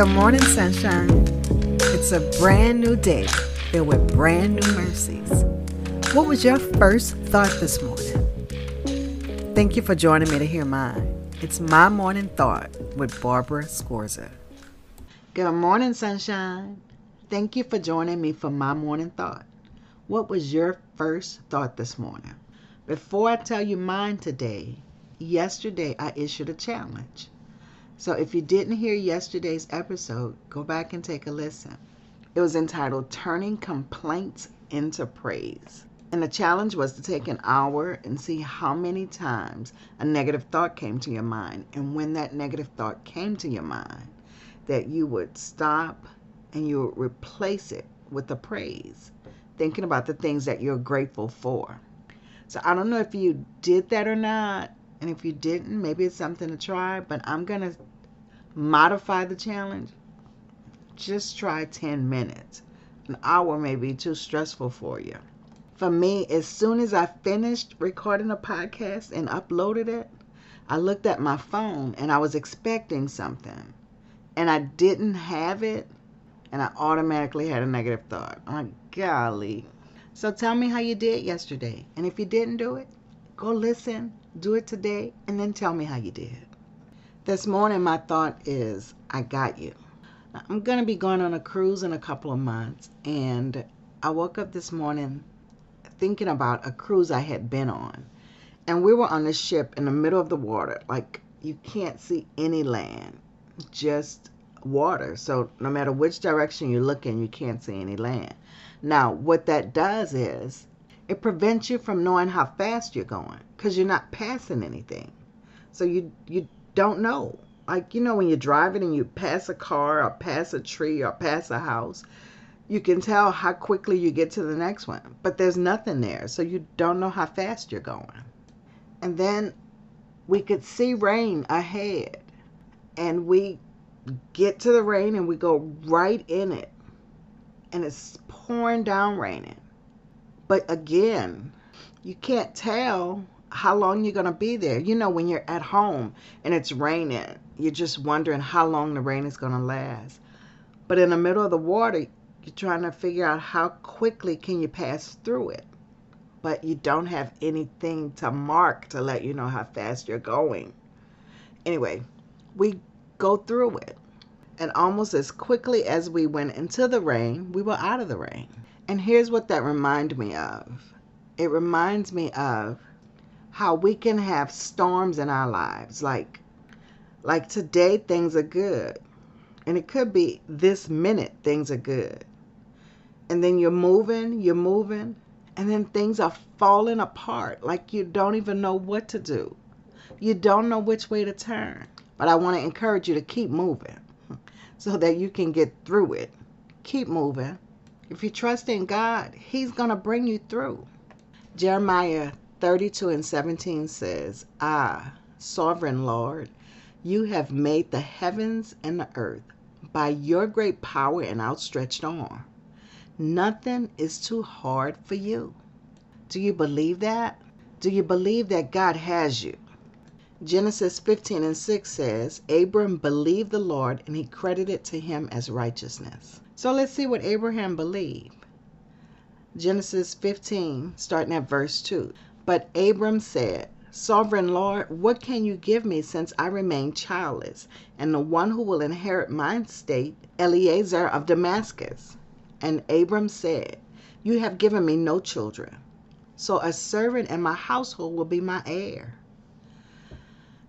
Good morning, sunshine. It's a brand new day filled with brand new mercies. What was your first thought this morning? Thank you for joining me to hear mine. It's my morning thought with Barbara Scorza. Good morning, sunshine. Thank you for joining me for my morning thought. What was your first thought this morning? Before I tell you mine today, yesterday I issued a challenge. So if you didn't hear yesterday's episode, go back and take a listen. It was entitled Turning Complaints into Praise. And the challenge was to take an hour and see how many times a negative thought came to your mind. And when that negative thought came to your mind, that you would stop and you would replace it with a praise, thinking about the things that you're grateful for. So I don't know if you did that or not. And if you didn't, maybe it's something to try, but I'm going to modify the challenge, just try 10 minutes. An hour may be too stressful for you. For me, as soon as I finished recording a podcast and uploaded it, I looked at my phone and I was expecting something and I didn't have it and I automatically had a negative thought. Oh I'm like, golly. So tell me how you did yesterday. And if you didn't do it, go listen, do it today, and then tell me how you did. This morning, my thought is, I got you. I'm going to be going on a cruise in a couple of months, and I woke up this morning thinking about a cruise I had been on. And we were on a ship in the middle of the water, like you can't see any land, just water. So no matter which direction you look in, you can't see any land. Now, what that does is it prevents you from knowing how fast you're going because you're not passing anything. So you you don't know. Like, you know, when you're driving and you pass a car or pass a tree or pass a house, you can tell how quickly you get to the next one. But there's nothing there, so you don't know how fast you're going. And then we could see rain ahead. And we get to the rain and we go right in it. And it's pouring down raining. But again, you can't tell how long you're going to be there. You know, when you're at home and it's raining, you're just wondering how long the rain is going to last. But in the middle of the water, you're trying to figure out how quickly can you pass through it. But you don't have anything to mark to let you know how fast you're going. Anyway, we go through it. And almost as quickly as we went into the rain, we were out of the rain. And here's what that reminded me of. It reminds me of how we can have storms in our lives. Like, like today, things are good. And it could be this minute, things are good. And then you're moving, you're moving, and then things are falling apart. Like you don't even know what to do. You don't know which way to turn. But I want to encourage you to keep moving so that you can get through it. Keep moving. If you trust in God, He's going to bring you through. Jeremiah 32 and 17 says, Ah, sovereign Lord, you have made the heavens and the earth by your great power and outstretched arm. Nothing is too hard for you. Do you believe that? Do you believe that God has you? Genesis 15 and 6 says, Abram believed the Lord and he credited to him as righteousness. So let's see what Abraham believed. Genesis 15, starting at verse 2. But Abram said, Sovereign Lord, what can you give me since I remain childless, and the one who will inherit my estate, Eliezer of Damascus? And Abram said, You have given me no children, so a servant in my household will be my heir.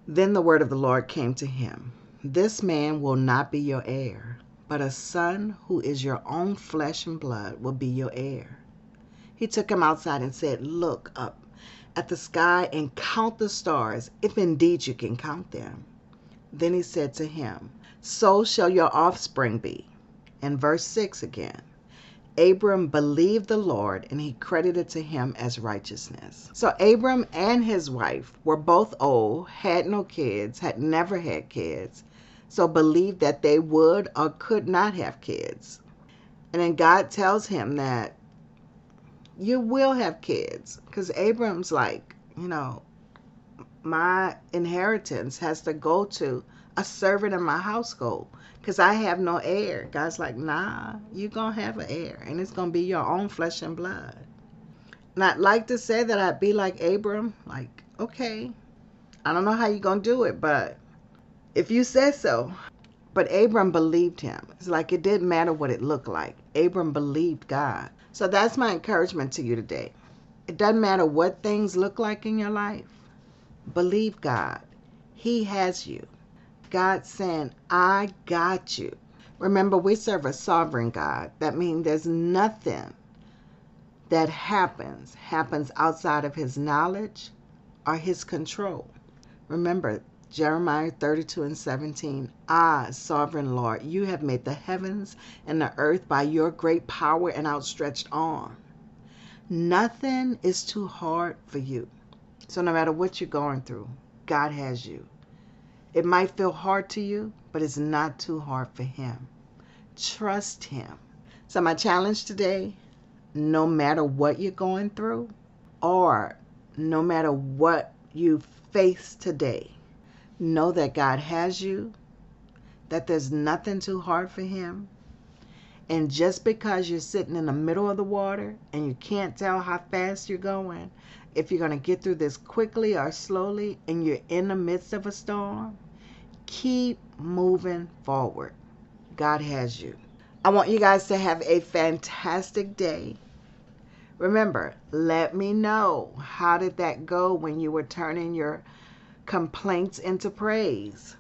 Then the word of the Lord came to him This man will not be your heir, but a son who is your own flesh and blood will be your heir. He took him outside and said, Look up at the sky and count the stars, if indeed you can count them. Then he said to him, So shall your offspring be. And verse 6 again. Abram believed the Lord and he credited to him as righteousness. So Abram and his wife were both old, had no kids, had never had kids, so believed that they would or could not have kids. And then God tells him that you will have kids because Abram's like, you know, my inheritance has to go to a servant in my household because I have no heir. God's like, nah, you're going to have an heir, and it's going to be your own flesh and blood. And I'd like to say that I'd be like Abram, like, okay, I don't know how you're going to do it, but if you say so. But Abram believed him. It's like it didn't matter what it looked like. Abram believed God. So that's my encouragement to you today. It doesn't matter what things look like in your life. Believe God. He has you. God saying, I got you. Remember, we serve a sovereign God. That means there's nothing that happens happens outside of his knowledge or his control. Remember, Jeremiah 32 and 17. Ah, sovereign Lord, you have made the heavens and the earth by your great power and outstretched arm. Nothing is too hard for you. So, no matter what you're going through, God has you. It might feel hard to you, but it's not too hard for Him. Trust Him. So, my challenge today no matter what you're going through, or no matter what you face today, know that God has you, that there's nothing too hard for Him. And just because you're sitting in the middle of the water and you can't tell how fast you're going, if you're going to get through this quickly or slowly, and you're in the midst of a storm, keep moving forward. God has you. I want you guys to have a fantastic day. Remember, let me know how did that go when you were turning your complaints into praise.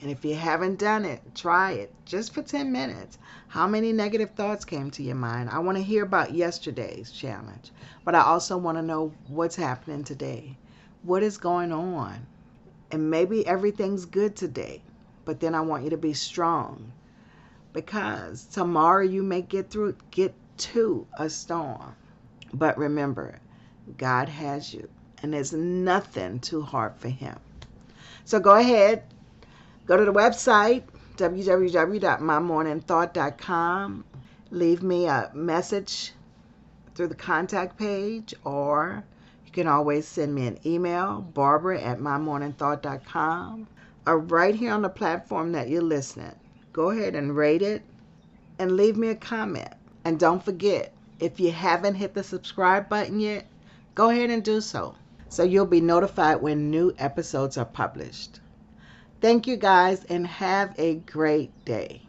And if you haven't done it, try it just for 10 minutes. How many negative thoughts came to your mind? I want to hear about yesterday's challenge, but I also want to know what's happening today. What is going on? And maybe everything's good today, but then I want you to be strong because tomorrow you may get through get to a storm. But remember, God has you and there's nothing too hard for him. So go ahead, go to the website, www.mymorningthought.com. Leave me a message through the contact page, or you can always send me an email, barbara at mymorningthought.com, or uh, right here on the platform that you're listening. Go ahead and rate it and leave me a comment. And don't forget, if you haven't hit the subscribe button yet, go ahead and do so so you'll be notified when new episodes are published. Thank you guys and have a great day.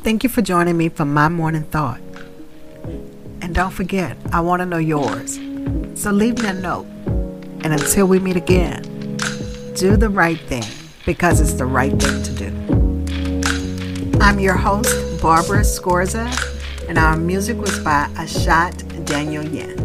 Thank you for joining me for my morning thought. And don't forget, I want to know yours. So leave me a note. And until we meet again, do the right thing because it's the right thing to do. I'm your host, Barbara Scorza, and our music was by Ashat Daniel Yen.